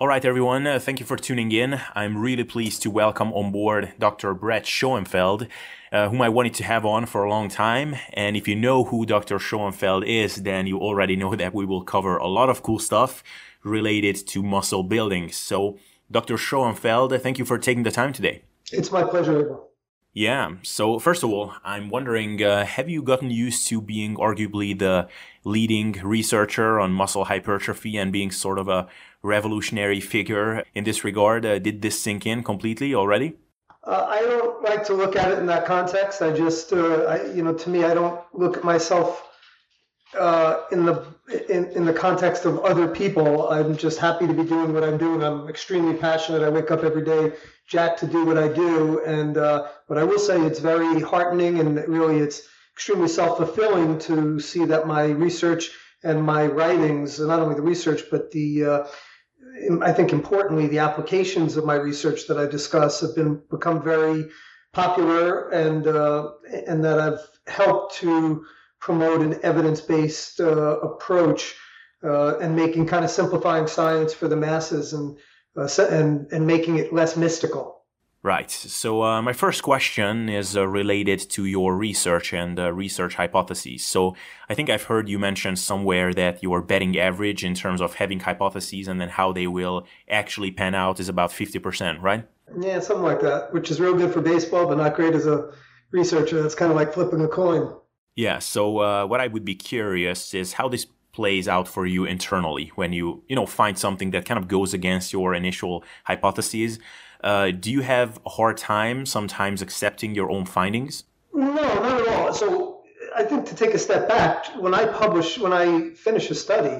All right, everyone, uh, thank you for tuning in. I'm really pleased to welcome on board Dr. Brad Schoenfeld, uh, whom I wanted to have on for a long time. And if you know who Dr. Schoenfeld is, then you already know that we will cover a lot of cool stuff related to muscle building. So, Dr. Schoenfeld, thank you for taking the time today. It's my pleasure. Yeah. So first of all, I'm wondering, uh, have you gotten used to being arguably the leading researcher on muscle hypertrophy and being sort of a revolutionary figure in this regard? Uh, did this sink in completely already? Uh, I don't like to look at it in that context. I just, uh, I, you know, to me, I don't look at myself uh, in the in, in the context of other people. I'm just happy to be doing what I'm doing. I'm extremely passionate. I wake up every day jacked to do what I do. And uh, but I will say it's very heartening and really it's extremely self-fulfilling to see that my research and my writings, and not only the research but the uh, I think importantly the applications of my research that I discuss have been become very popular and uh, and that I've helped to promote an evidence-based uh, approach uh, and making kind of simplifying science for the masses and and and making it less mystical. Right. So uh, my first question is uh, related to your research and uh, research hypotheses. So I think I've heard you mention somewhere that your betting average in terms of having hypotheses and then how they will actually pan out is about 50%, right? Yeah, something like that, which is real good for baseball, but not great as a researcher. That's kind of like flipping a coin. Yeah. So uh, what I would be curious is how this plays out for you internally when you you know find something that kind of goes against your initial hypotheses. Uh, do you have a hard time sometimes accepting your own findings? No not at all. So i think to take a step back when i publish when i finish a study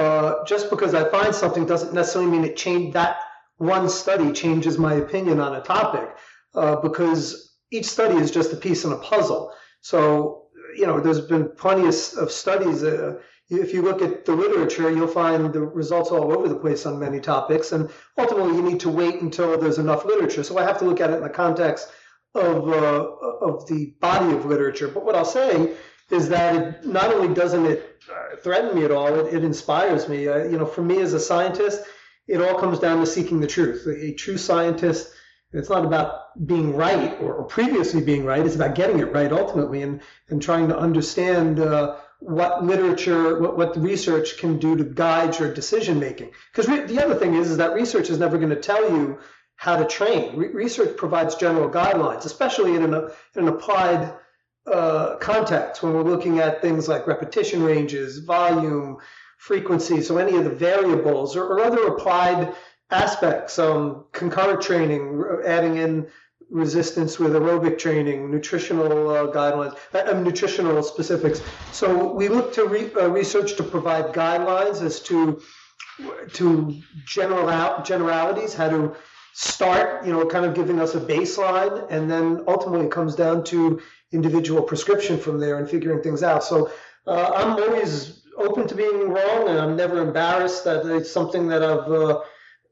uh, just because i find something doesn't necessarily mean it changed that one study changes my opinion on a topic uh, because each study is just a piece in a puzzle. So you know there's been plenty of, of studies uh, if you look at the literature, you'll find the results all over the place on many topics. And ultimately, you need to wait until there's enough literature. So I have to look at it in the context of, uh, of the body of literature. But what I'll say is that it, not only doesn't it uh, threaten me at all, it, it inspires me. Uh, you know, for me as a scientist, it all comes down to seeking the truth. A, true scientist, it's not about being right or, or, previously being right. It's about getting it right ultimately and, and trying to understand uh, what literature, what, what research can do to guide your decision making. Because re- the other thing is, is that research is never going to tell you how to train. Re- research provides general guidelines, especially in an, in an applied uh, context when we're looking at things like repetition ranges, volume, frequency, so any of the variables or, or other applied aspects, um, concurrent training, adding in resistance with aerobic training, nutritional uh, guidelines, uh, nutritional specifics. So we look to re- uh, research to provide guidelines as to to general generalities, how to start, you know, kind of giving us a baseline, and then ultimately it comes down to individual prescription from there and figuring things out. So uh, I'm always open to being wrong, and I'm never embarrassed that it's something that I've uh,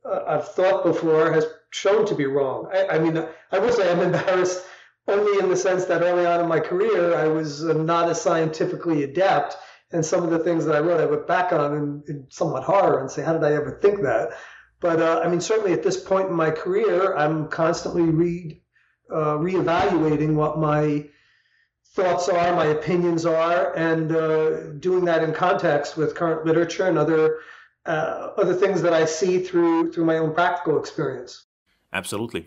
uh, I've thought before has shown to be wrong. I, I, mean, I will say I'm embarrassed only in the sense that early on in my career, I was not as scientifically adept. And some of the things that I wrote, I look back on in, in somewhat horror and say, how did I ever think that? But uh, I mean, certainly at this point in my career, I'm constantly re, uh, reevaluating what my thoughts are, my opinions are, and uh, doing that in context with current literature and other uh, other things that I see through through my own practical experience. Absolutely.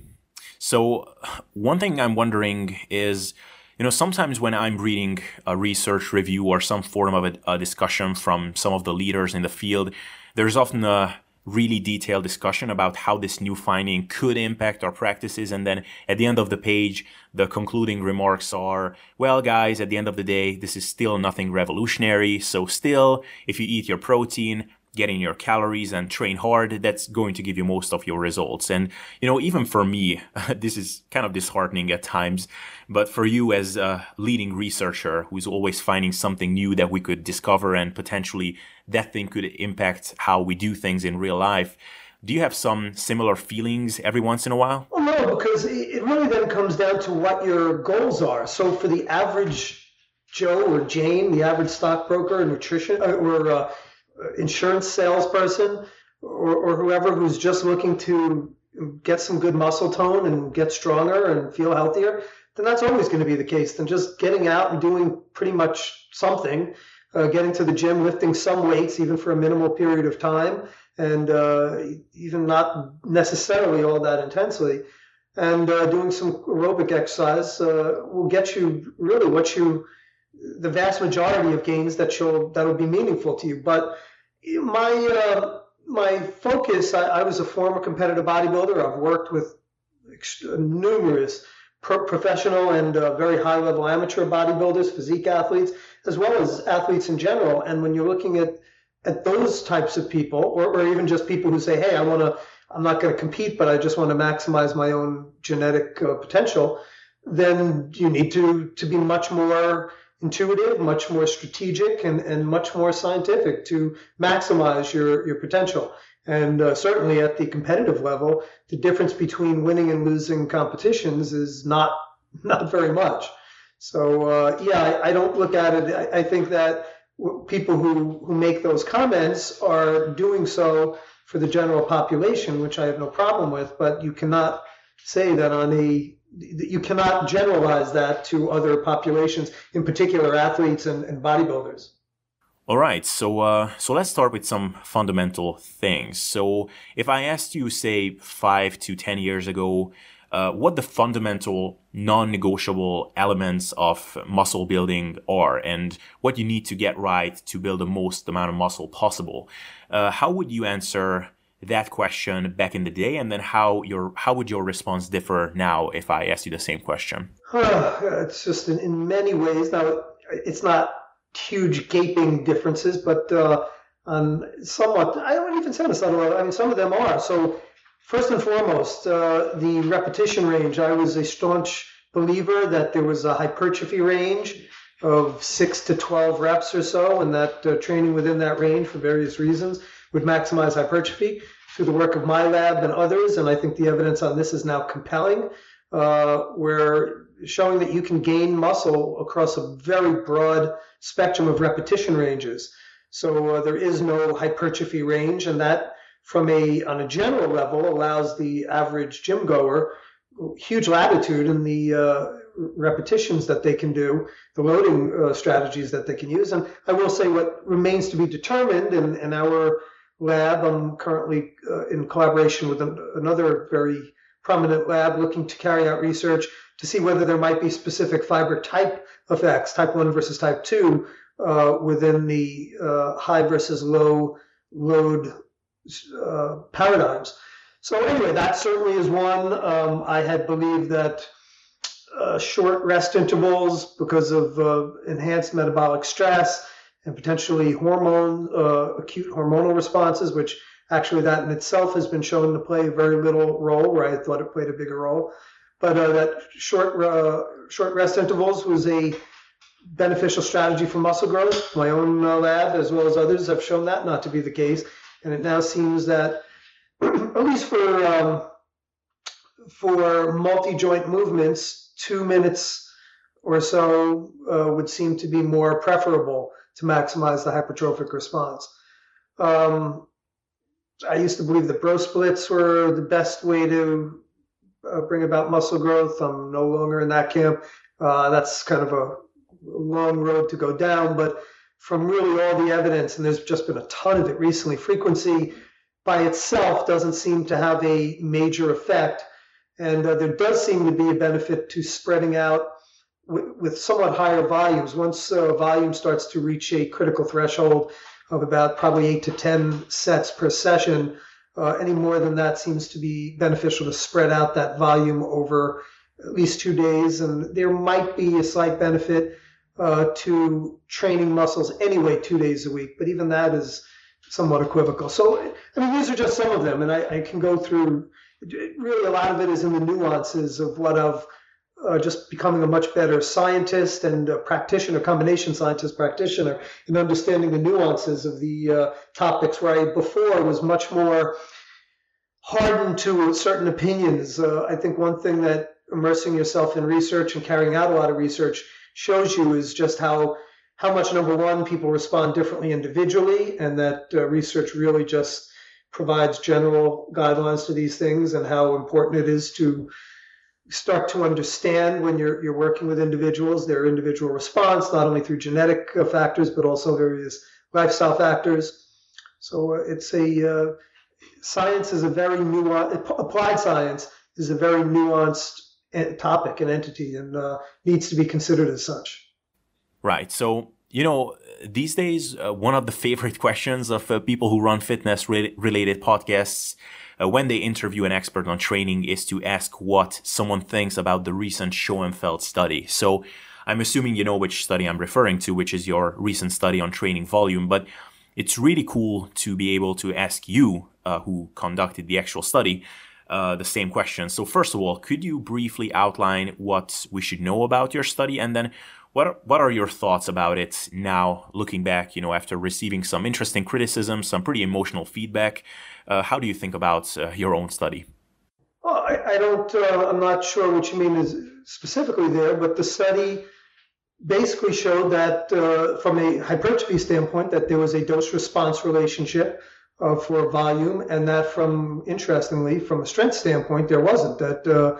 So one thing I'm wondering is, you know, sometimes when I'm reading a research review or some form of a, a discussion from some of the leaders in the field, there's often a really detailed discussion about how this new finding could impact our practices. And then at the end of the page, the concluding remarks are, well, guys, at the end of the day, this is still nothing revolutionary. So still, if you eat your protein, getting your calories and train hard, that's going to give you most of your results. And, you know, even for me, this is kind of disheartening at times, but for you as a leading researcher who's always finding something new that we could discover and potentially that thing could impact how we do things in real life. Do you have some similar feelings every once in a while? Well, no, because it really then comes down to what your goals are. So for the average Joe or Jane, the average stockbroker, nutrition, uh, or uh, insurance salesperson, or, or whoever who's just looking to get some good muscle tone and get stronger and feel healthier, then that's always going to be the case. than just getting out and doing pretty much something, uh, getting to the gym, lifting some weights, even for a minimal period of time, and uh, even not necessarily all that intensely, and uh, doing some aerobic exercise uh, will get you really what you the vast majority of gains that you'll that'll be meaningful to you. But my uh, my focus, I, I, was a former competitive bodybuilder. I've worked with numerous pro- professional and uh, very high level amateur bodybuilders, physique athletes, as well as athletes in general. And when you're looking at at those types of people, or, or even just people who say, "Hey, I want to, I'm not going to compete, but I just want to maximize my own genetic uh, potential," then you need to to be much more intuitive, much more strategic, and, and much more scientific to maximize your, your potential. And uh, certainly at the competitive level, the difference between winning and losing competitions is not not very much. So uh, yeah, I, I, don't look at it. I, I think that people who, who make those comments are doing so for the general population, which I have no problem with. But you cannot say that on a you cannot generalize that to other populations, in particular athletes and, and bodybuilders. All right, so uh, so let's start with some fundamental things. So, if I asked you, say, five to ten years ago, uh, what the fundamental non-negotiable elements of muscle building are, and what you need to get right to build the most amount of muscle possible, uh, how would you answer that question back in the day, and then how your how would your response differ now if I asked you the same question? it's just in, in many ways now. It's not huge gaping differences, but uh, um, somewhat. I don't even say on a subtle level. I mean, some of them are. So first and foremost, uh, the repetition range. I was a staunch believer that there was a hypertrophy range of six to twelve reps or so, and that uh, training within that range for various reasons would maximize hypertrophy through the work of my lab and others. And I think the evidence on this is now compelling. Uh, we're showing that you can gain muscle across a very broad spectrum of repetition ranges. So uh, there is no hypertrophy range, and that, from a on a general level, allows the average gym goer huge latitude in the uh, repetitions that they can do, the loading uh, strategies that they can use. And I will say what remains to be determined in, in our lab. I'm currently uh, in collaboration with an, another very prominent lab looking to carry out research to see whether there might be specific fiber type effects, type 1 versus type 2, uh, within the uh, high versus low load uh, paradigms. So, anyway, that certainly is one. Um, I had believed that uh, short rest intervals because of uh, enhanced metabolic stress and potentially hormone uh, acute hormonal responses, which actually that in itself has been shown to play very little role. Where I thought it played a bigger role, but uh, that short uh, short rest intervals was a beneficial strategy for muscle growth. My own uh, lab, as well as others, have shown that not to be the case, and it now seems that at least for um, for multi joint movements, two minutes or so uh, would seem to be more preferable to maximize the hypertrophic response. Um, I used to believe that bro splits were the best way to uh, bring about muscle growth. I'm no longer in that camp. Uh, that's kind of a long road to go down, but from really all the evidence, and there's just been a ton of it recently, frequency by itself doesn't seem to have a major effect. And uh, there does seem to be a benefit to spreading out with, somewhat higher volumes. Once uh, volume starts to reach a critical threshold of about probably eight to 10 sets per session, uh, any more than that seems to be beneficial to spread out that volume over at least two days. And there might be a slight benefit uh, to training muscles anyway, two days a week, but even that is somewhat equivocal. So, I mean, these are just some of them, and I, I can go through. Really, a lot of it is in the nuances of what I've uh, just becoming a much better scientist and a practitioner, combination scientist practitioner, and understanding the nuances of the uh, topics where I before was much more hardened to certain opinions. Uh, I think one thing that immersing yourself in research and carrying out a lot of research shows you is just how how much number one people respond differently individually, and that uh, research really just provides general guidelines to these things and how important it is to start to understand when you're you're working with individuals their individual response, not only through genetic uh, factors but also various lifestyle factors. So uh, it's a uh, science is a very nuanced applied science is a very nuanced eh, topic and entity and uh, needs to be considered as such. Right. So you know these days uh, one of the favorite questions of uh, people who run fitness re- related podcasts uh, when they interview an expert on training is to ask what someone thinks about the recent Schoenfeld study. So I'm assuming you know which study I'm referring to, which is your recent study on training volume, but it's really cool to be able to ask you, uh, who conducted the actual study, uh, the same question. So, first of all, could you briefly outline what we should know about your study, and then what what are your thoughts about it now, looking back? You know, after receiving some interesting criticism, some pretty emotional feedback, how do you think about uh, your own study? Well, I, I don't. Uh, I'm not sure what you mean is specifically there, but the study basically showed that, uh, from a hypertrophy standpoint, that there was a dose-response relationship uh, for volume, and that, from interestingly, from a strength standpoint, there wasn't. That uh,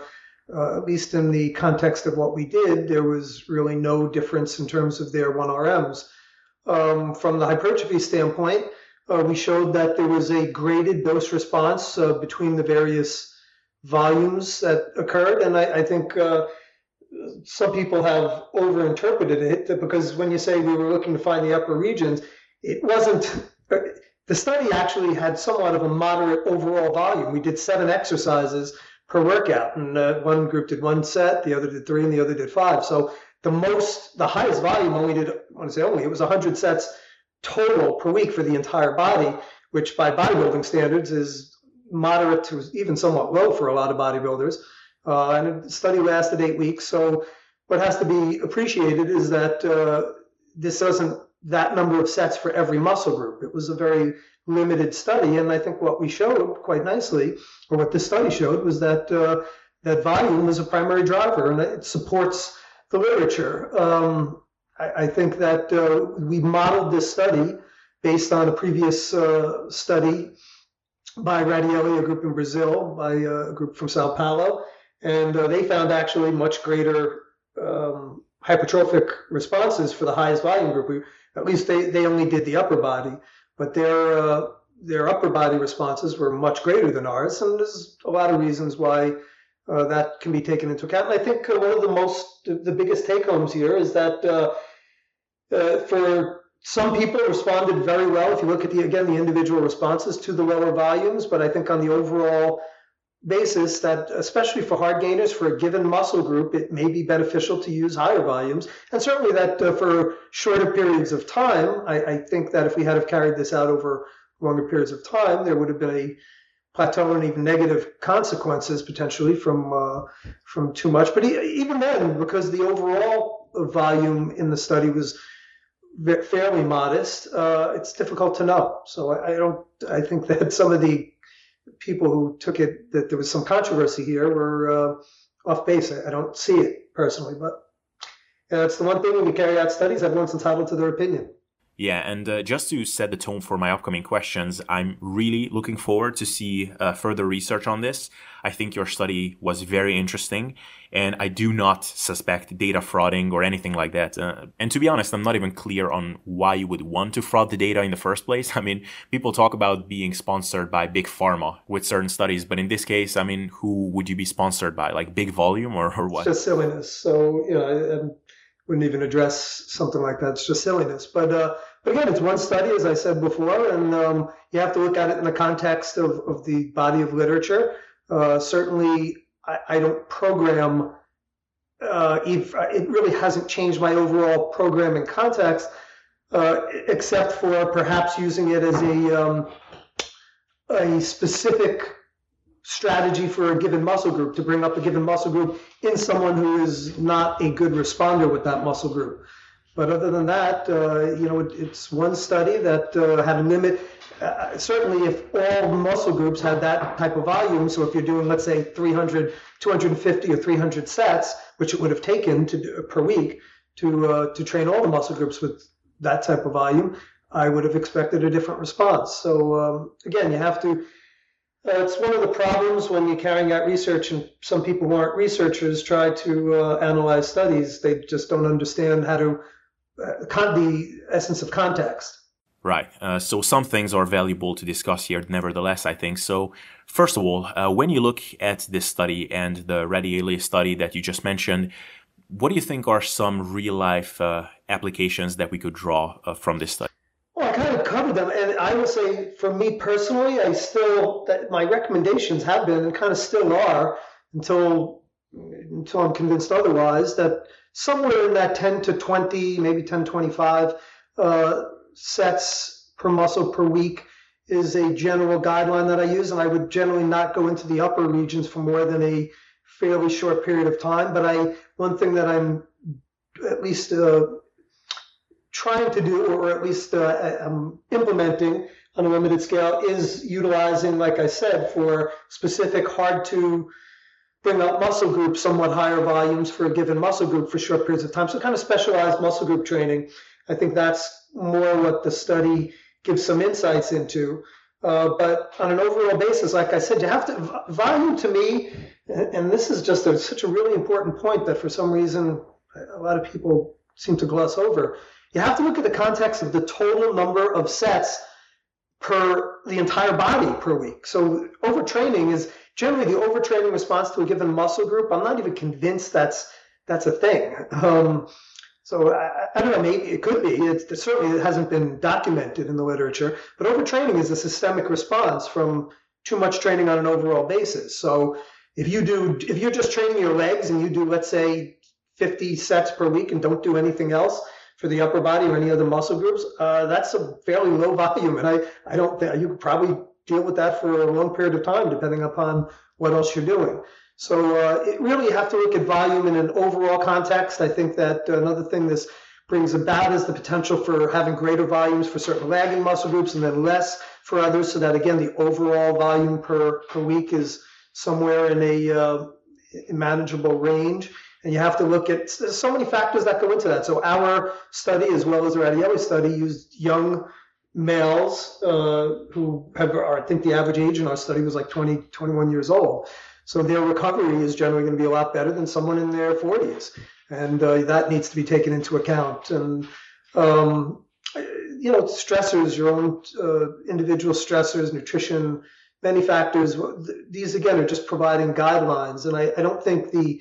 uh, at least in the context of what we did, there was really no difference in terms of their 1RMs. Um, from the hypertrophy standpoint, uh, we showed that there was a graded dose response uh, between the various volumes that occurred. And I, I think uh, some people have overinterpreted it because when you say we were looking to find the upper regions, it wasn't. The study actually had somewhat of a moderate overall volume. We did seven exercises per workout. And uh, one group did one set, the other did three, and the other did five. So the most, the highest volume only did, I want to say only, it was 100 sets total per week for the entire body, which by bodybuilding standards is moderate to even somewhat low for a lot of bodybuilders. Uh, and the study lasted eight weeks. So what has to be appreciated is that uh, this doesn't that number of sets for every muscle group. It was a very limited study, and I think what we showed quite nicely, or what this study showed, was that uh, that volume is a primary driver, and it supports the literature. Um, I, think that uh, we modeled this study based on a previous uh, study by Radaelli, a group in Brazil, by a group from Sao Paulo, and uh, they found actually much greater um, hypertrophic responses for the highest volume group. We, at least they, they only did the upper body, but their uh, their upper body responses were much greater than ours, and there's a lot of reasons why uh, that can be taken into account. And I think uh, one of the most the biggest take homes here is that uh, uh, for some people responded very well. If you look at the again the individual responses to the lower volumes, but I think on the overall basis that, especially for hard gainers, for a given muscle group, it may be beneficial to use higher volumes. And certainly that uh, for shorter periods of time, I, I, think that if we had have carried this out over longer periods of time, there would have been a plateau and even negative consequences potentially from uh, from too much. But even then, because the overall volume in the study was fairly modest, uh, it's difficult to know. So I, I don't. I think that some of the people who took it that there was some controversy here were uh, off base. I, I, don't see it personally, but that's the one thing when you carry out studies, everyone's entitled to their opinion. Yeah, and uh, just to set the tone for my upcoming questions, I'm really looking forward to see uh, further research on this. I think your study was very interesting, and I do not suspect data frauding or anything like that. Uh, and to be honest, I'm not even clear on why you would want to fraud the data in the first place. I mean, people talk about being sponsored by big pharma with certain studies, but in this case, I mean, who would you be sponsored by? Like big volume or, or what? Just silliness. So, you know, wouldn't even address something like that. It's just silliness. But, uh, but again, it's one study, as I said before, and um, you have to look at it in the context of, of the body of literature. Uh, certainly, I, I, don't program. Uh, if, it really hasn't changed my overall programming context, uh, except for perhaps using it as a um, a specific strategy for a given muscle group to bring up a given muscle group in someone who is not a good responder with that muscle group. But other than that, uh, you know, it, it's one study that uh, had a limit. Uh, certainly, if all muscle groups had that type of volume, so if you're doing, let's say, 300, 250 or 300 sets, which it would have taken to do, per week to uh, to train all the muscle groups with that type of volume, I would have expected a different response. So um, again, you have to. Uh, it's one of the problems when you're carrying out research, and some people who aren't researchers try to uh, analyze studies. They just don't understand how to uh, con- the essence of context. Right. Uh, so some things are valuable to discuss here, nevertheless, I think. So, first of all, uh, when you look at this study and the Radaelli study that you just mentioned, what do you think are some real life uh, applications that we could draw from this study? Of them, and I will say, for me personally, I still that my recommendations have been and kind of still are until until I'm convinced otherwise that somewhere in that 10 to 20, maybe 10 25 uh, sets per muscle per week is a general guideline that I use, and I would generally not go into the upper regions for more than a fairly short period of time. But I one thing that I'm at least uh, trying to do, or at least uh, I'm implementing on a limited scale, is utilizing, like I said, for specific hard to bring up muscle groups, somewhat higher volumes for a given muscle group for short periods of time. So kind of specialized muscle group training. I think that's more what the study gives some insights into. Uh, but on an overall basis, like I said, you have to volume to me, and this is just a, such a really important point that for some reason a lot of people seem to gloss over. You have to look at the context of the total number of sets per the entire body per week. So overtraining is generally the overtraining response to a given muscle group. I'm not even convinced that's that's a thing. Um, so I, I, don't know, maybe it could be. It, certainly it hasn't been documented in the literature. But overtraining is a systemic response from too much training on an overall basis. So if you do, if you're just training your legs and you do, let's say, 50 sets per week and don't do anything else for the upper body or any other muscle groups, uh, that's a fairly low volume. And I, I don't think you could probably deal with that for a long period of time, depending upon what else you're doing. So uh, it really you have to look at volume in an overall context. I think that another thing this brings about is the potential for having greater volumes for certain lagging muscle groups and then less for others, so that again the overall volume per, per week is somewhere in a uh, manageable range. And you have to look at there's so many factors that go into that. So our study, as well as the Radaelli study, used young males uh, who have, I think the average age in our study was like 20, 21 years old. So their recovery is generally going to be a lot better than someone in their 40s. And uh, that needs to be taken into account. And, um, you know, stressors, your own uh, individual stressors, nutrition, many factors. These, again, are just providing guidelines. And I, I don't think the,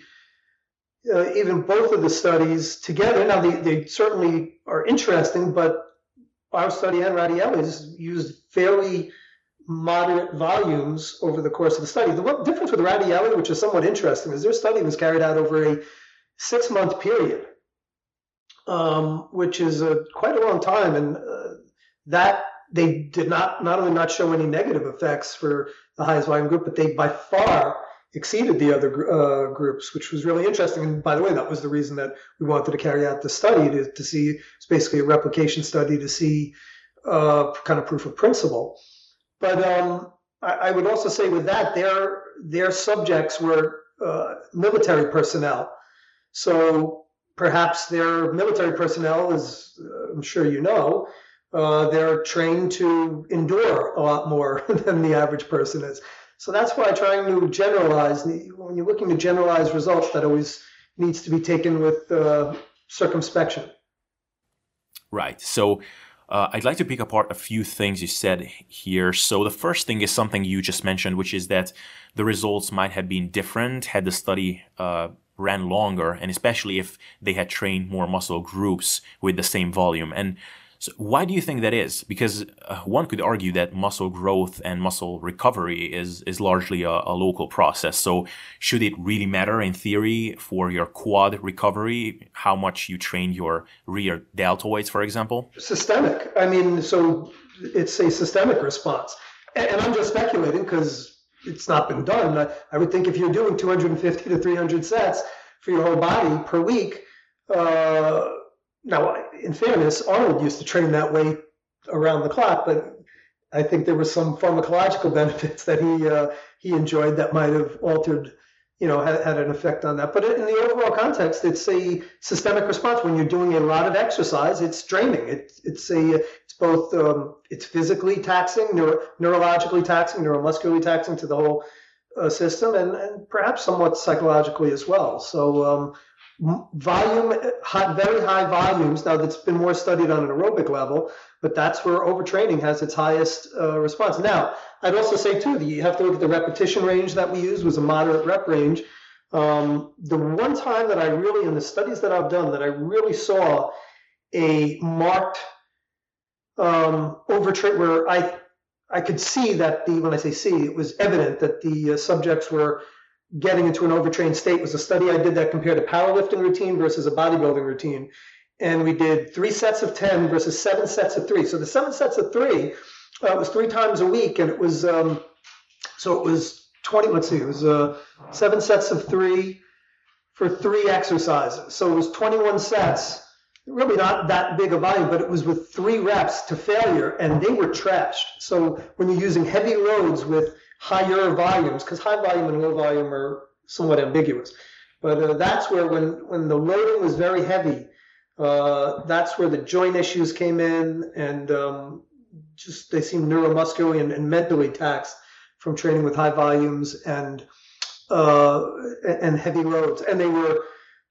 uh, even both of the studies together, now they, they certainly are interesting, but our study and Radaelli's used fairly moderate volumes over the course of the study. The difference with Radaelli, which is somewhat interesting, is their study was carried out over a six month period, um, which is a, quite a long time. And uh, that they did not not only not show any negative effects for the highest volume group, but they by far exceeded the other uh, groups, which was really interesting. And by the way, that was the reason that we wanted to carry out the study to, to see it's basically a replication study to see uh, kind of proof of principle. But um, I, I, would also say with that, their their subjects were uh, military personnel. So perhaps their military personnel, as uh, I'm sure you know, uh, they're trained to endure a lot more than the average person is. So that's why trying to generalize, when you're looking to generalize results, that always needs to be taken with uh, circumspection. Right. So uh, I'd like to pick apart a few things you said here. So the first thing is something you just mentioned, which is that the results might have been different had the study uh, ran longer, and especially if they had trained more muscle groups with the same volume. And so why do you think that is? Because uh, one could argue that muscle growth and muscle recovery is is largely a, a, local process. So should it really matter in theory for your quad recovery how much you train your rear deltoids, for example? Systemic. I mean, so it's a systemic response, and, and I'm just speculating because it's not been done. I, I, would think if you're doing 250 to 300 sets for your whole body per week. Uh, now, in fairness, Arnold used to train that way around the clock, but I think there were some pharmacological benefits that he uh, he enjoyed that might have altered, you know, had, had an effect on that. But in the overall context, it's a systemic response. When you're doing a lot of exercise, it's draining. It, it's a it's both um, it's physically taxing, neuro, neurologically taxing, neuromuscularly taxing to the whole uh, system, and, and perhaps somewhat psychologically as well. So um, volume, very high volumes. Now that's been more studied on an aerobic level, but that's where overtraining has its highest uh, response. Now I'd also say too that you have to look at the repetition range that we used was a moderate rep range. Um, the one time that I really, in the studies that I've done, that I really saw a marked um, overtrain where I I could see that the when I say see, it was evident that the uh, subjects were getting into an overtrained state. Was a study I did that compared a powerlifting routine versus a bodybuilding routine, and we did three sets of ten versus seven sets of three. So the seven sets of three uh, was three times a week, and it was um, so it was twenty. Let's see, it was uh, seven sets of three for three exercises. So it was twenty-one sets really not that big a volume, but it was with three reps to failure, and they were trashed. So when you're using heavy loads with higher volumes, because high volume and low volume are somewhat ambiguous, but uh, that's where when when the loading was very heavy, uh, that's where the joint issues came in, and um, just they seemed neuromuscularly and, and, mentally taxed from training with high volumes and uh, and heavy loads, and they were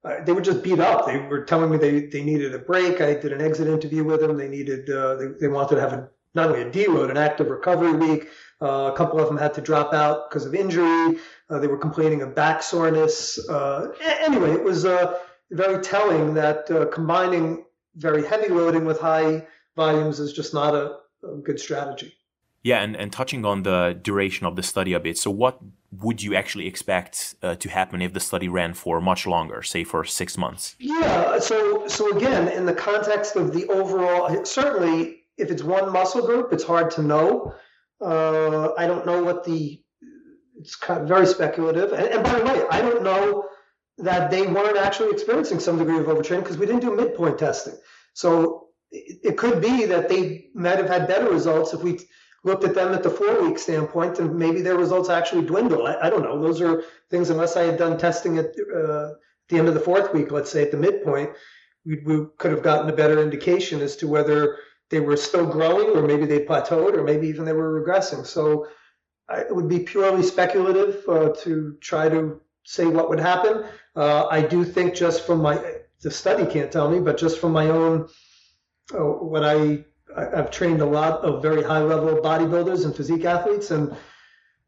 uh, they were just beat up. They were telling me they, they needed a break. I did an exit interview with them. They needed uh, they, they wanted to have a, not only a deload, an active recovery week. Uh, a couple of them had to drop out because of injury. Uh, they were complaining of back soreness. Uh, anyway, it was uh, very telling that combining very heavy loading with high volumes is just not a, a good strategy. Yeah, and, and touching on the duration of the study a bit. So, what would you actually expect uh, to happen if the study ran for much longer, say for six months? Yeah. So, so again, in the context of the overall, certainly, if it's one muscle group, it's hard to know. Uh, I don't know what the. It's kind of very speculative. And, and by the way, I don't know that they weren't actually experiencing some degree of overtraining because we didn't do midpoint testing. So it, it could be that they might have had better results if we looked at them at the four week standpoint, and maybe their results actually dwindle. I, I don't know. Those are things, unless I had done testing at uh, the end of the fourth week, let's say at the midpoint, we, we could have gotten a better indication as to whether they were still growing or maybe they plateaued or maybe even they were regressing. So it would be purely speculative uh, to try to say what would happen. Uh, I do think just from my, the study can't tell me, but just from my own, uh, what I I've trained a lot of very high level bodybuilders and physique athletes and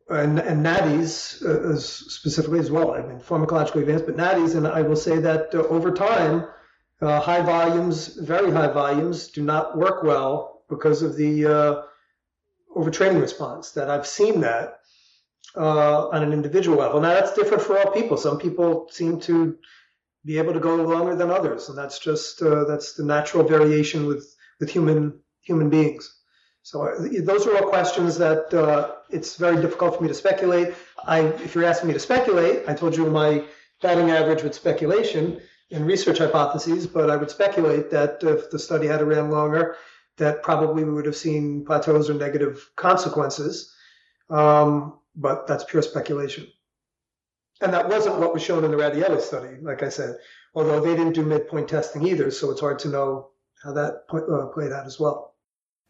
and, and natties uh, specifically as well. I mean, pharmacologically advanced, but natties. And I will say that uh, over time, uh, high volumes, very high volumes, do not work well because of the uh, overtraining response. That I've seen that uh, on an individual level. Now that's different for all people. Some people seem to be able to go longer than others, and that's just uh, that's the natural variation with with human human beings. So uh, those are all questions that uh, it's very difficult for me to speculate. I, if you're asking me to speculate, I told you my batting average with speculation and research hypotheses, but I would speculate that if the study had ran longer, that probably we would have seen plateaus or negative consequences. Um, but that's pure speculation. And that wasn't what was shown in the Radaelli study, like I said, although they didn't do midpoint testing either, so it's hard to know how that uh, played out as well.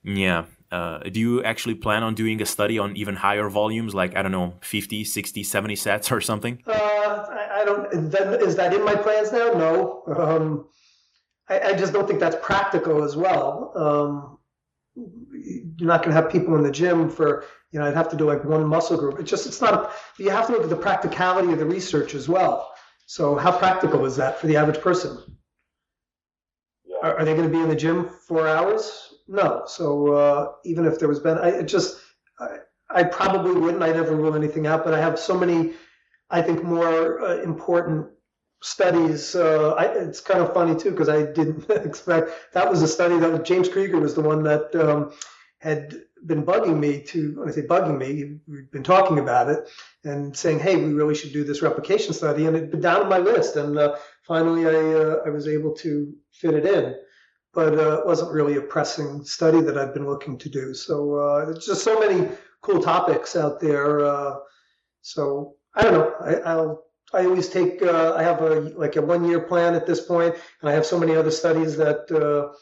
Yeah. Uh, do you actually plan on doing a study on even higher volumes, like, I don't know, 50, 60, 70 sets or something? Uh, I, don't, that, is that in my plans now? No. Um, I, I, just don't think that's practical as well. Um, you're not going to have people in the gym for, you know, I'd have to do like one muscle group. It's just, it's not, you have to look at the practicality of the research as well. So how practical is that for the average person? Are, are they going to be in the gym four hours? no. So uh, even if there was been, I just, I, I, probably wouldn't. I never rule anything out, but I have so many, I think, more uh, important studies. Uh, I, it's kind of funny too because I didn't expect that was a study that James Krieger was the one that um, had been bugging me to when I say bugging me, we've been talking about it and saying, hey, we really should do this replication study, and it'd been down on my list, and uh, finally I uh, I was able to fit it in but uh, it wasn't really a pressing study that I've been looking to do. So uh, there's just so many cool topics out there. So I don't know. I, I'll I always take uh, I have a like a one year plan at this point, and I have so many other studies that uh,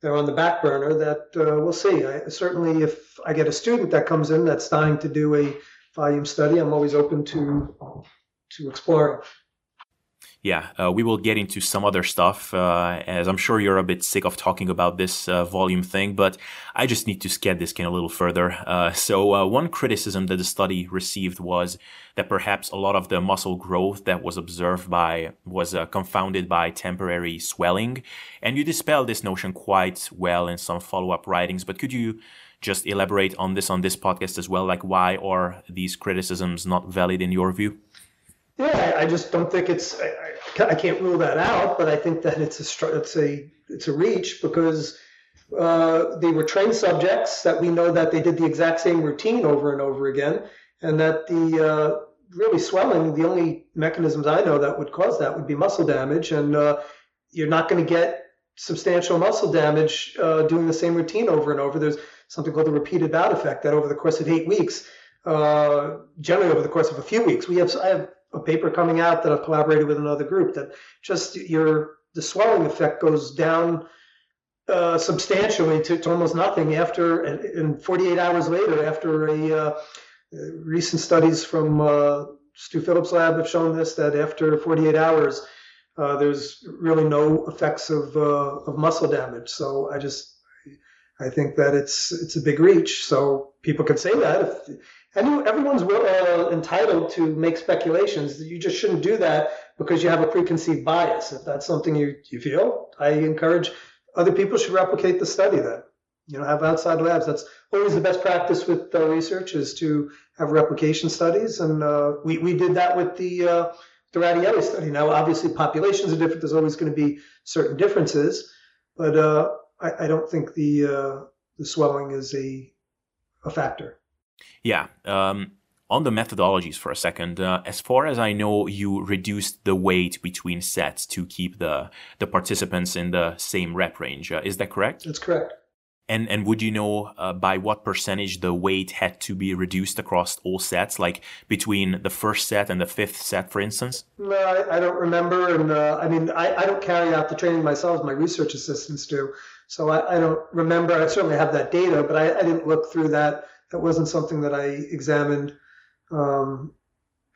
they're on the back burner. That uh, we'll see. I, certainly, if I get a student that comes in that's dying to do a volume study, I'm always open to to exploring yeah, uh, we will get into some other stuff, uh, as I'm sure you're a bit sick of talking about this uh, volume thing, but I just need to scan this can a little further. Uh, so, uh, one criticism that the study received was that perhaps a lot of the muscle growth that was observed by was uh, confounded by temporary swelling, and you dispel this notion quite well in some follow-up writings. But could you just elaborate on this on this podcast as well? Like, why are these criticisms not valid in your view? Yeah, I just don't think it's. Can't rule that out, but I think that it's a it's a it's a reach because uh, they were trained subjects that we know that they did the exact same routine over and over again, and that the uh, really swelling, the only mechanisms I know that would cause that would be muscle damage, and uh, you're not going to get substantial muscle damage uh, doing the same routine over and over. There's something called the repeated bout effect that over the course of eight weeks, uh, generally over the course of a few weeks, we have I have a paper coming out that I've collaborated with another group that just your the swelling effect goes down uh, substantially to, to, almost nothing after and 48 hours later after a uh, recent studies from uh, Stu Phillips lab have shown this that after 48 hours uh, there's really no effects of uh, of muscle damage. So I just I think that it's it's a big reach. So people could say that if everyone's uh, entitled to make speculations. You just shouldn't do that because you have a preconceived bias. If that's something you, you feel, I encourage other people should replicate the study then. You know, have outside labs. That's always the best practice with uh, research is to have replication studies. And uh, we, we did that with the, uh, the Radaelli study. Now, obviously, populations are different. There's always going to be certain differences. But uh, I, I, don't think the, uh, the swelling is a, a factor. Yeah. Um, on the methodologies for a second, uh, as far as I know, you reduced the weight between sets to keep the the participants in the same rep range. Uh, is that correct? That's correct. And and would you know uh, by what percentage the weight had to be reduced across all sets, like between the first set and the fifth set, for instance? No, I, I don't remember, and uh, I mean I, I don't carry out the training myself; my research assistants do. So I, I don't remember. I certainly have that data, but I, I didn't look through that that wasn't something that I examined. Um,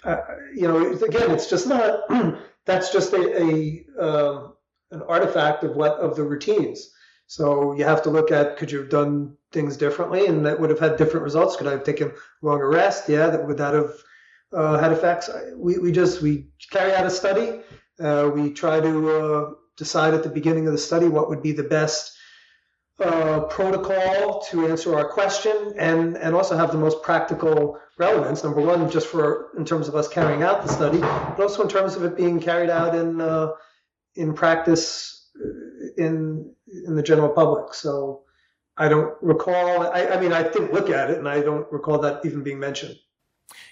I, you know, again, it's just not. that's just a, a um, an artifact of what of the routines. So you have to look at could you have done things differently, and that would have had different results. Could I have taken longer rest? Yeah, that would that have uh, had effects. We we just we carry out a study. Uh, we try to uh, decide at the beginning of the study what would be the best uh, protocol to answer our question and, and also have the most practical relevance. Number one, just for in terms of us carrying out the study, but also in terms of it being carried out in uh, in practice uh, in in the general public. So I don't recall. I, I mean, I didn't look at it, and I don't recall that even being mentioned.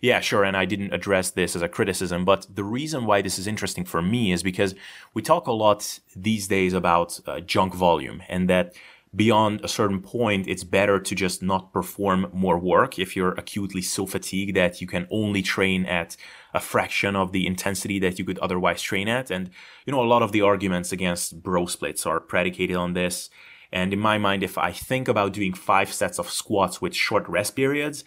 Yeah, sure. And I didn't address this as a criticism, but the reason why this is interesting for me is because we talk a lot these days about uh, junk volume and that beyond a certain point, it's better to just not perform more work if you're acutely so fatigued that you can only train at a fraction of the intensity that you could otherwise train at. And, you know, a lot of the arguments against bro splits are predicated on this. And in my mind, if I think about doing five sets of squats with short rest periods,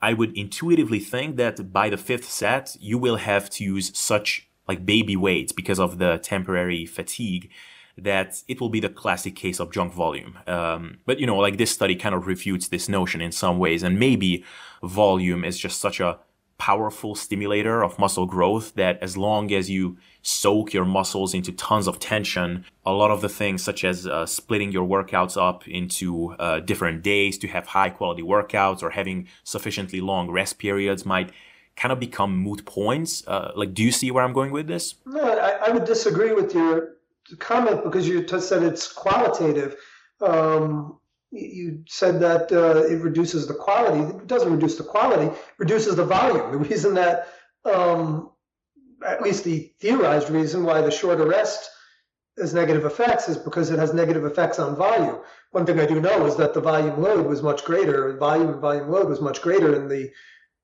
I would intuitively think that by the fifth set, you will have to use such like baby weights because of the temporary fatigue that it will be the classic case of junk volume. Um, but you know, like this study kind of refutes this notion in some ways, and maybe volume is just such a powerful stimulator of muscle growth that as long as you soak your muscles into tons of tension, a lot of the things such as uh, splitting your workouts up into uh, different days to have high quality workouts or having sufficiently long rest periods might kind of become moot points. Uh, like, do you see where I'm going with this? No, I, I would disagree with your comment because you said it's qualitative. Um, you said that uh, it reduces the quality. It doesn't reduce the quality, it reduces the volume. The reason that, um, at least the theorized reason why the short arrest has negative effects is because it has negative effects on volume. One thing I do know is that the volume load was much greater, volume and volume load was much greater in the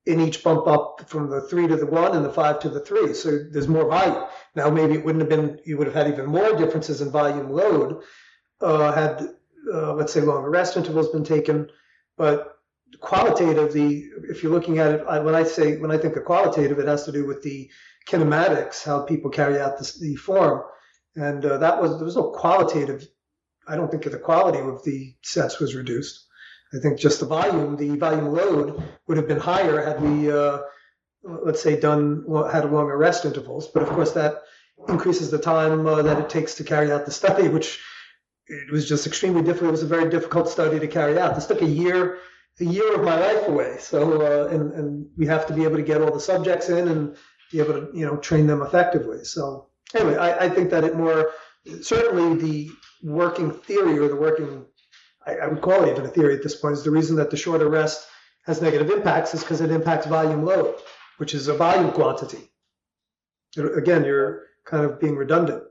in each bump up from the three to the one and the five to the three. So there's more volume. Now maybe it wouldn't have been you would have had even more differences in volume load uh, had uh, let's say, longer rest intervals been taken. But qualitatively, if you're looking at it, I, when I say when I think of qualitative, it has to do with the kinematics, how people carry out the form, and uh, that was there was no qualitative. I don't think the quality of the sets was reduced. I think just the volume, the volume load would have been higher had we, uh, let's say, done had longer rest intervals. But of course, that increases the time uh, that it takes to carry out the study, which it was just extremely difficult. It was a very difficult study to carry out. This took a year, a year of my life away. So, uh, and and we have to be able to get all the subjects in and be able to, you know, train them effectively. So, anyway, I, I think that it more certainly the working theory or the working I, I, would call it even a theory at this point, is the reason that the shorter rest has negative impacts is because it impacts volume load, which is a volume quantity. Again, you're kind of being redundant.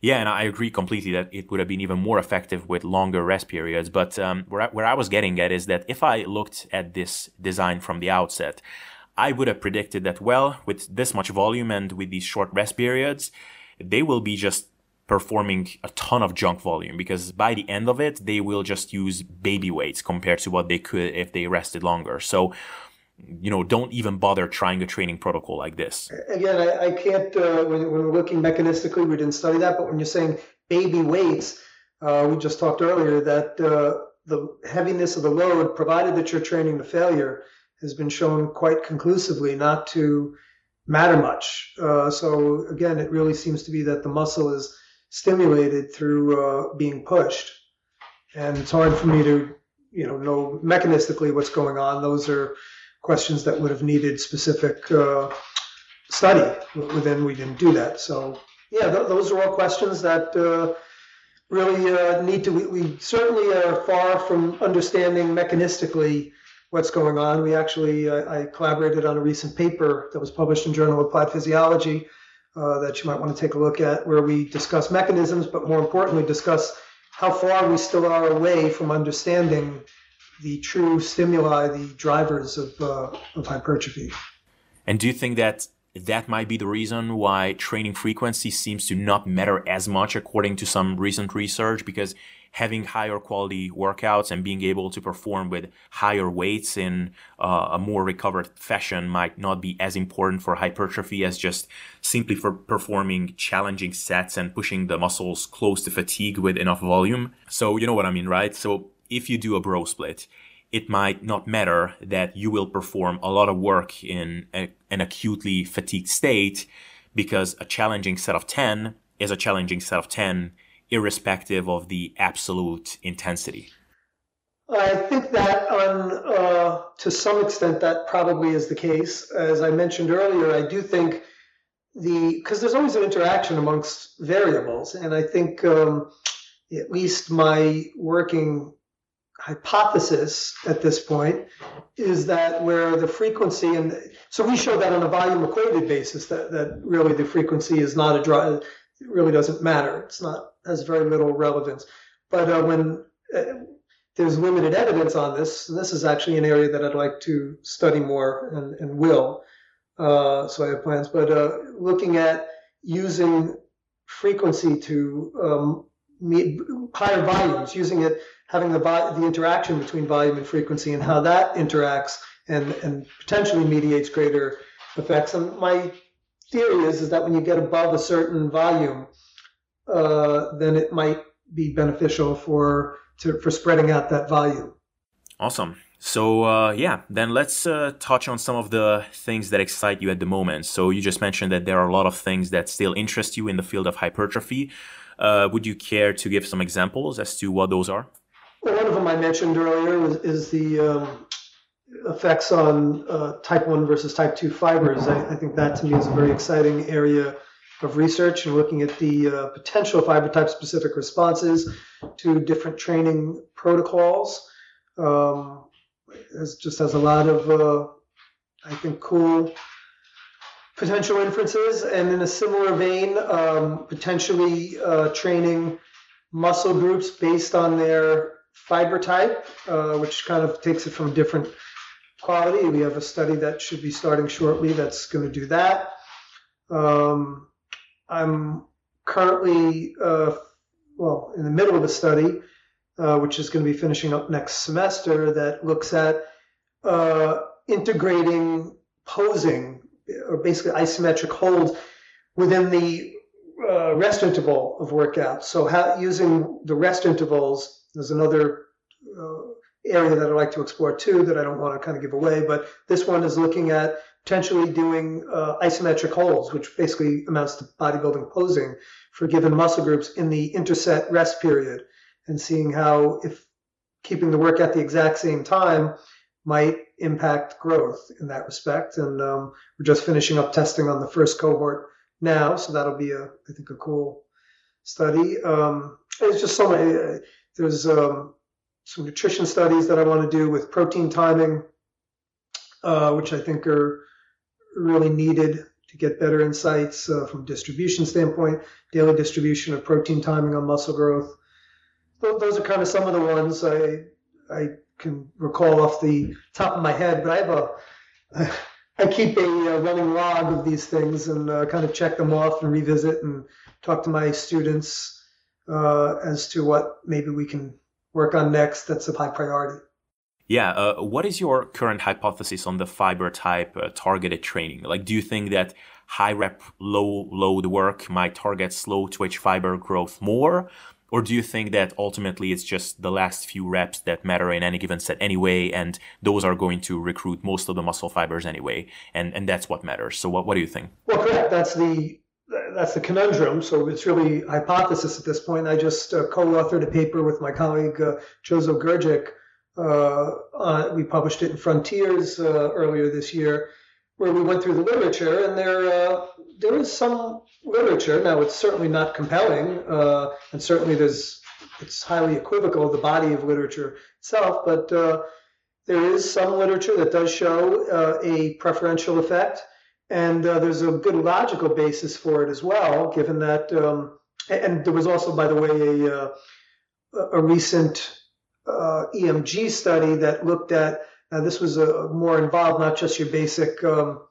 Yeah, and I agree completely that it would have been even more effective with longer rest periods. But um, where, I, where I was getting at is that if I looked at this design from the outset, I would have predicted that, well, with this much volume and with these short rest periods, they will be just performing a ton of junk volume because by the end of it, they will just use baby weights compared to what they could if they rested longer. So, you know, don't even bother trying a training protocol like this. Again, I, I can't, uh, when, when, we're looking mechanistically, we didn't study that, but when you're saying baby weights, uh, we just talked earlier that uh, the heaviness of the load, provided that you're training to failure, has been shown quite conclusively not to matter much. Uh, so again, it really seems to be that the muscle is stimulated through uh, being pushed. And it's hard for me to, you know, know mechanistically what's going on. Those are questions that would have needed specific uh, study. Within we didn't do that. So yeah, th- those are all questions that uh, really uh, need to. We, we, certainly are far from understanding mechanistically what's going on. We actually I collaborated on a recent paper that was published in Journal of Applied Physiology uh, that you might want to take a look at, where we discuss mechanisms, but more importantly, discuss how far we still are away from understanding the true stimuli, the drivers of, uh, of hypertrophy. And do you think that that might be the reason why training frequency seems to not matter as much according to some recent research? Because having higher quality workouts and being able to perform with higher weights in uh, a more recovered fashion might not be as important for hypertrophy as just simply for performing challenging sets and pushing the muscles close to fatigue with enough volume. So you know what I mean, right? So if you do a bro split, it might not matter that you will perform a lot of work in a, an acutely fatigued state because a challenging set of 10 is a challenging set of 10 irrespective of the absolute intensity? I think that on uh, to some extent that probably is the case. As I mentioned earlier, I do think the because there's always an interaction amongst variables, and I think um, at least my working hypothesis at this point is that where the frequency and so we show that on a volume equated basis that that really the frequency is not a it really doesn't matter. It's not has very little relevance. But uh, when uh, there's limited evidence on this, and this is actually an area that I'd like to study more and, and will. Uh, so I have plans. But uh, looking at using frequency to um, meet higher volumes, using it, having the, the interaction between volume and frequency, and how that interacts and, and potentially mediates greater effects. And my theory is, is that when you get above a certain volume, uh, then it might be beneficial for to, for spreading out that volume. Awesome. So uh, yeah, then let's uh, touch on some of the things that excite you at the moment. So you just mentioned that there are a lot of things that still interest you in the field of hypertrophy. Uh, would you care to give some examples as to what those are? Well, one of them I mentioned earlier is, is the um, effects on uh, type 1 versus type 2 fibers. I, I, think that to me is a very exciting area of research and looking at the uh, potential fiber type specific responses to different training protocols. Um, it just has a lot of, uh, I think, cool potential inferences. And in a similar vein, um, potentially uh, training muscle groups based on their fiber type, uh, which kind of takes it from a different quality. We have a study that should be starting shortly that's going to do that. Um, I'm currently, uh, well, in the middle of a study uh, which is going to be finishing up next semester, that looks at uh, integrating posing or basically isometric holds within the uh, rest interval of workout. So how, using the rest intervals, there's another uh, area that I'd like to explore too that I don't want to kind of give away, but this one is looking at potentially doing uh, isometric holds, which basically amounts to bodybuilding posing for given muscle groups in the interset rest period and seeing how if keeping the work at the exact same time might impact growth in that respect. And um, we're just finishing up testing on the first cohort now, so that'll be a I think a cool study. Um, it's just so many. Uh, there's um, some nutrition studies that I want to do with protein timing, uh, which I think are really needed to get better insights uh, from distribution standpoint, daily distribution of protein timing on muscle growth. Those are kind of some of the ones I I can recall off the top of my head, but I have a I keep a, a running log of these things and uh, kind of check them off and revisit and talk to my students uh, as to what maybe we can work on next that's of high priority. Yeah, uh, what is your current hypothesis on the fiber type uh, targeted training? Like, do you think that high rep, low load work might target slow twitch fiber growth more? Or do you think that ultimately it's just the last few reps that matter in any given set anyway, and those are going to recruit most of the muscle fibers anyway, and, and that's what matters? So what, what do you think? Well, correct. That's the that's the conundrum. So it's really hypothesis at this point. I just uh, co-authored a paper with my colleague uh, Jozo. Uh, we published it in Frontiers uh, earlier this year, where we went through the literature, and there uh, there is some literature. Now, it's certainly not compelling, uh, and certainly there's it's highly equivocal the body of literature itself, but uh, there is some literature that does show uh, a preferential effect, and uh, there's a good logical basis for it as well, given that. Um, and there was also, by the way, a uh, a recent uh, EMG study that looked at. Now, this was a more involved, not just your basic um,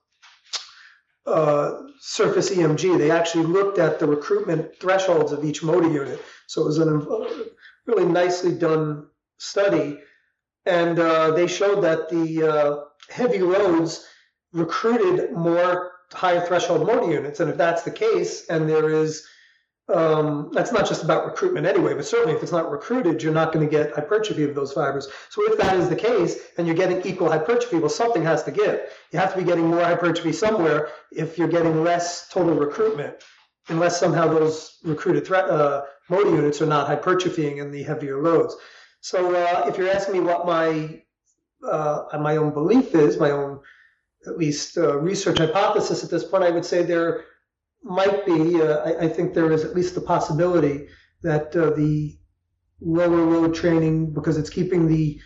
uh, surface EMG. They actually looked at the recruitment thresholds of each motor unit. So it was a really nicely done study. And uh, they showed that the uh, heavy loads recruited more higher threshold motor units. And if that's the case, and there is um, that's not just about recruitment anyway, but certainly if it's not recruited, you're not going to get hypertrophy of those fibers. So if that is the case and you're getting equal hypertrophy, well, something has to give. You have to be getting more hypertrophy somewhere if you're getting less total recruitment, unless somehow those recruited uh, motor units are not hypertrophying in the heavier loads. So uh, if you're asking me what my uh, my own belief is, my own at least uh, research hypothesis at this point, I would say there might be, uh, I, I, think there is at least the possibility that uh, the lower load training, because it's keeping the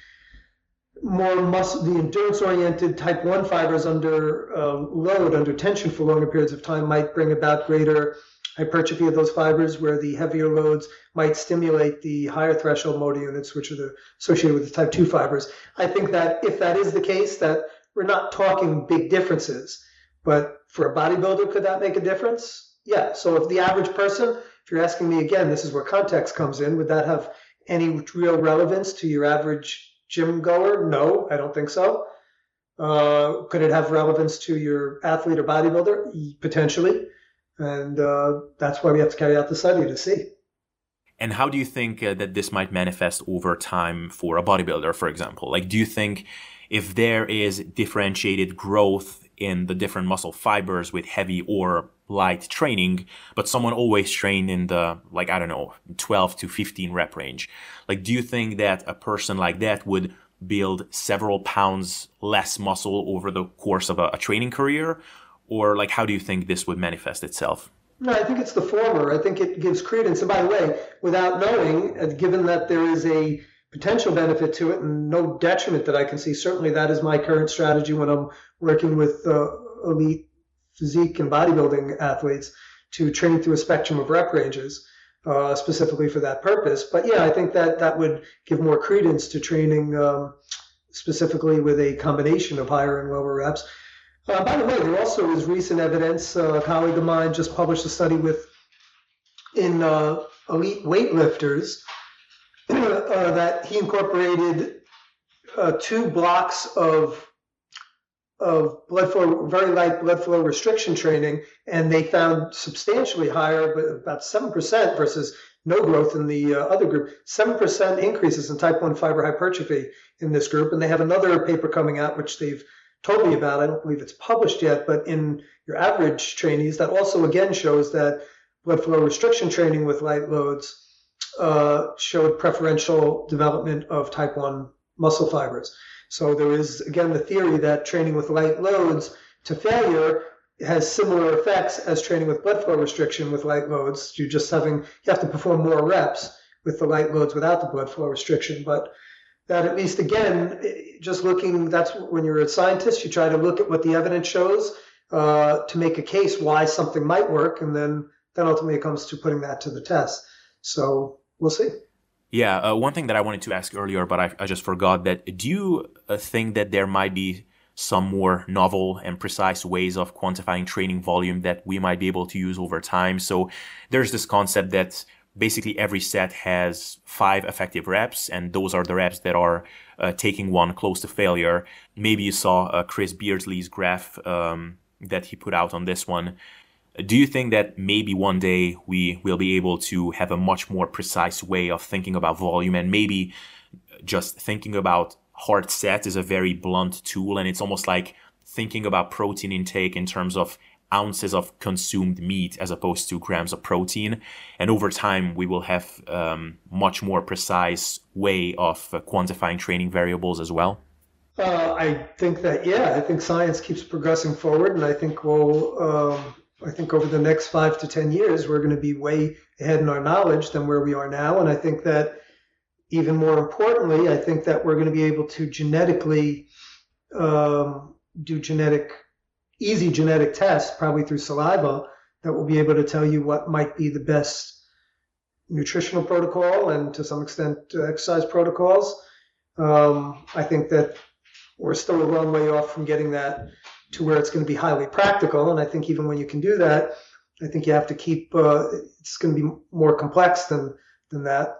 more muscle, the endurance oriented type 1 fibers under uh, load, under tension for longer periods of time, might bring about greater hypertrophy of those fibers, where the heavier loads might stimulate the higher threshold motor units, which are the, associated with the type 2 fibers. I think that if that is the case, that we're not talking big differences but for a bodybuilder, could that make a difference? Yeah. So if the average person, if you're asking me again, this is where context comes in, would that have any real relevance to your average gym goer? No, I don't think so. Uh, could it have relevance to your athlete or bodybuilder? Potentially. And uh, that's why we have to carry out the study to see. And how do you think uh, that this might manifest over time for a bodybuilder, for example? Like, do you think if there is differentiated growth in the different muscle fibers with heavy or light training, but someone always trained in the, like, I don't know, 12 to 15 rep range. Like, do you think that a person like that would build several pounds less muscle over the course of a, a training career? Or, like, how do you think this would manifest itself? No, I think it's the former. I think it gives credence. And by the way, without knowing, uh, given that there is a potential benefit to it and no detriment that I can see. Certainly, that is my current strategy when I'm working with uh, elite physique and bodybuilding athletes to train through a spectrum of rep ranges, uh, specifically for that purpose. But yeah, I think that that would give more credence to training um, specifically with a combination of higher and lower reps. Uh, by the way, there also is recent evidence. Uh, a colleague of mine just published a study with in uh, elite weightlifters uh, that he incorporated uh, two blocks of of blood flow, very light blood flow restriction training, and they found substantially higher, but about seven percent versus no growth in the uh, other group. Seven percent increases in type one fiber hypertrophy in this group, and they have another paper coming out which they've told me about. I don't believe it's published yet, but in your average trainees, that also again shows that blood flow restriction training with light loads uh, showed preferential development of type 1 muscle fibers. So there is, again, the theory that training with light loads to failure has similar effects as training with blood flow restriction with light loads. You're just having, you have to perform more reps with the light loads without the blood flow restriction. But that at least again, just looking, that's when you're a scientist, you try to look at what the evidence shows uh, to make a case why something might work. And then, then ultimately it comes to putting that to the test. So we'll see. Yeah, uh, one thing that I wanted to ask earlier, but I, I just forgot that. Do you uh, think that there might be some more novel and precise ways of quantifying training volume that we might be able to use over time? So there's this concept that basically every set has five effective reps, and those are the reps that are uh, taking one close to failure. Maybe you saw uh, Chris Beardsley's graph um, that he put out on this one. Do you think that maybe one day we will be able to have a much more precise way of thinking about volume and maybe just thinking about hard sets is a very blunt tool and it's almost like thinking about protein intake in terms of ounces of consumed meat as opposed to grams of protein. And over time, we will have um, much more precise way of uh, quantifying training variables as well. Uh, I think that yeah, I think science keeps progressing forward, and I think we'll um, I think over the next five to 10 years, we're going to be way ahead in our knowledge than where we are now. And I think that even more importantly, I think that we're going to be able to genetically um, do genetic, easy genetic tests, probably through saliva, that will be able to tell you what might be the best nutritional protocol and to some extent exercise protocols. Um, I think that we're still a long way off from getting that to where it's going to be highly practical. And I think even when you can do that, I think you have to keep. Uh, it's going to be more complex than than that.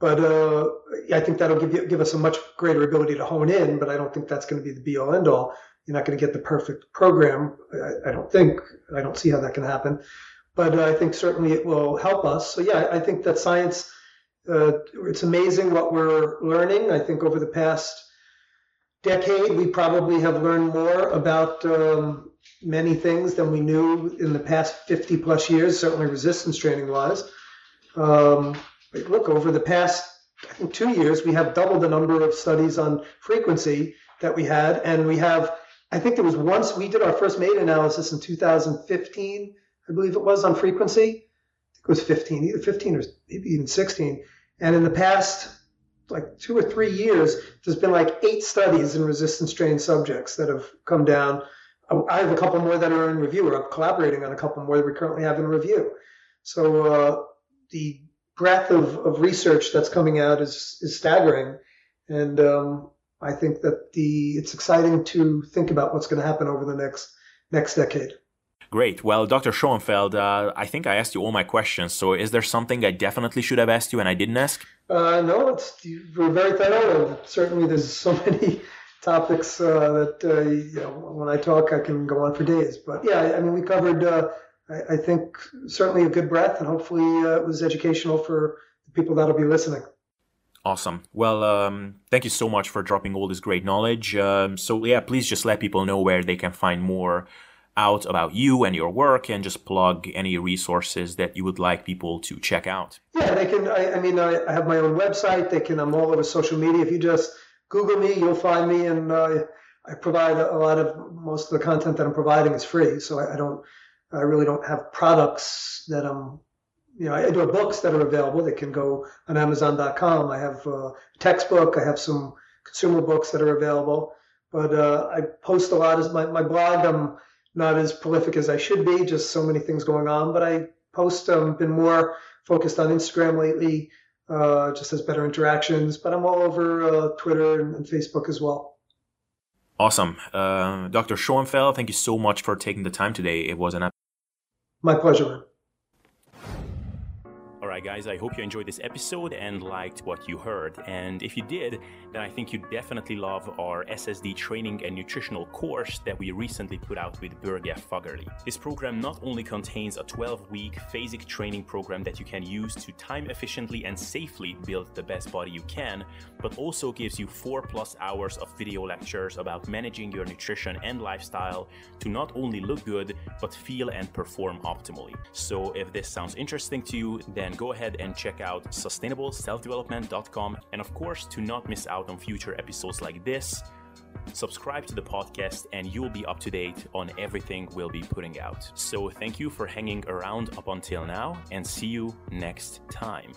But uh, I think that'll give you, give us a much greater ability to hone in. But I don't think that's going to be the be all end all. You're not going to get the perfect program. I, I don't think. I don't see how that can happen. But uh, I think certainly it will help us. So yeah, I think that science. Uh, it's amazing what we're learning. I think over the past decade, we probably have learned more about um, many things than we knew in the past 50 plus years, certainly resistance training wise. Um, look, over the past, I think, two years, we have doubled the number of studies on frequency that we had. And we have, I think there was once we did our first meta analysis in 2015, I believe it was on frequency. it was 15, either 15 or maybe even 16. And in the past like two or three years, there's been like eight studies in resistance trained subjects that have come down. I have a couple more that are in review, or I'm collaborating on a couple more that we currently have in review. So uh, the breadth of, of research that's coming out is is staggering, and um, I think that the it's exciting to think about what's going to happen over the next next decade. Great. Well, Dr. Schoenfeld, uh, I think I asked you all my questions. So, is there something I definitely should have asked you and I didn't ask? Uh, no, it's we're very thorough. Certainly, there's so many topics uh, that uh, you know, when I talk, I can go on for days. But yeah, I mean, we covered. Uh, I, I, think certainly a good breadth, and hopefully, uh, it was educational for the people that'll be listening. Awesome. Well, um, thank you so much for dropping all this great knowledge. Um, so yeah, please just let people know where they can find more out about you and your work and just plug any resources that you would like people to check out. Yeah, they can. I, I mean, I, have my own website. They can. I'm all over social media. If you just Google me, you'll find me, and uh, I provide a lot of most of the content that I'm providing is free. So I, I don't. I really don't have products that I'm. You know, I do have books that are available. They can go on Amazon.com. I have a textbook. I have some consumer books that are available. But uh, I post a lot as my, my blog. I'm not as prolific as I should be, just so many things going on. But I post, um, been more focused on Instagram lately, uh, just as better interactions. But I'm all over uh, Twitter and, and, Facebook as well. Awesome. Uh, Dr. Schoenfeld, thank you so much for taking the time today. It was an My pleasure. Right, guys, I hope you enjoyed this episode and liked what you heard. And if you did, then I think you definitely love our SSD training and nutritional course that we recently put out with Børge Fagerli. This program not only contains a 12 week phasic training program that you can use to time efficiently and safely build the best body you can, but also gives you 4 plus hours of video lectures about managing your nutrition and lifestyle to not only look good, but feel and perform optimally. So if this sounds interesting to you, then go ahead and check out sustainableselfdevelopment.com. And of course, to not miss out on future episodes like this, subscribe to the podcast and you'll be up to date on everything we'll be putting out. So thank you for hanging around up until now and see you next time.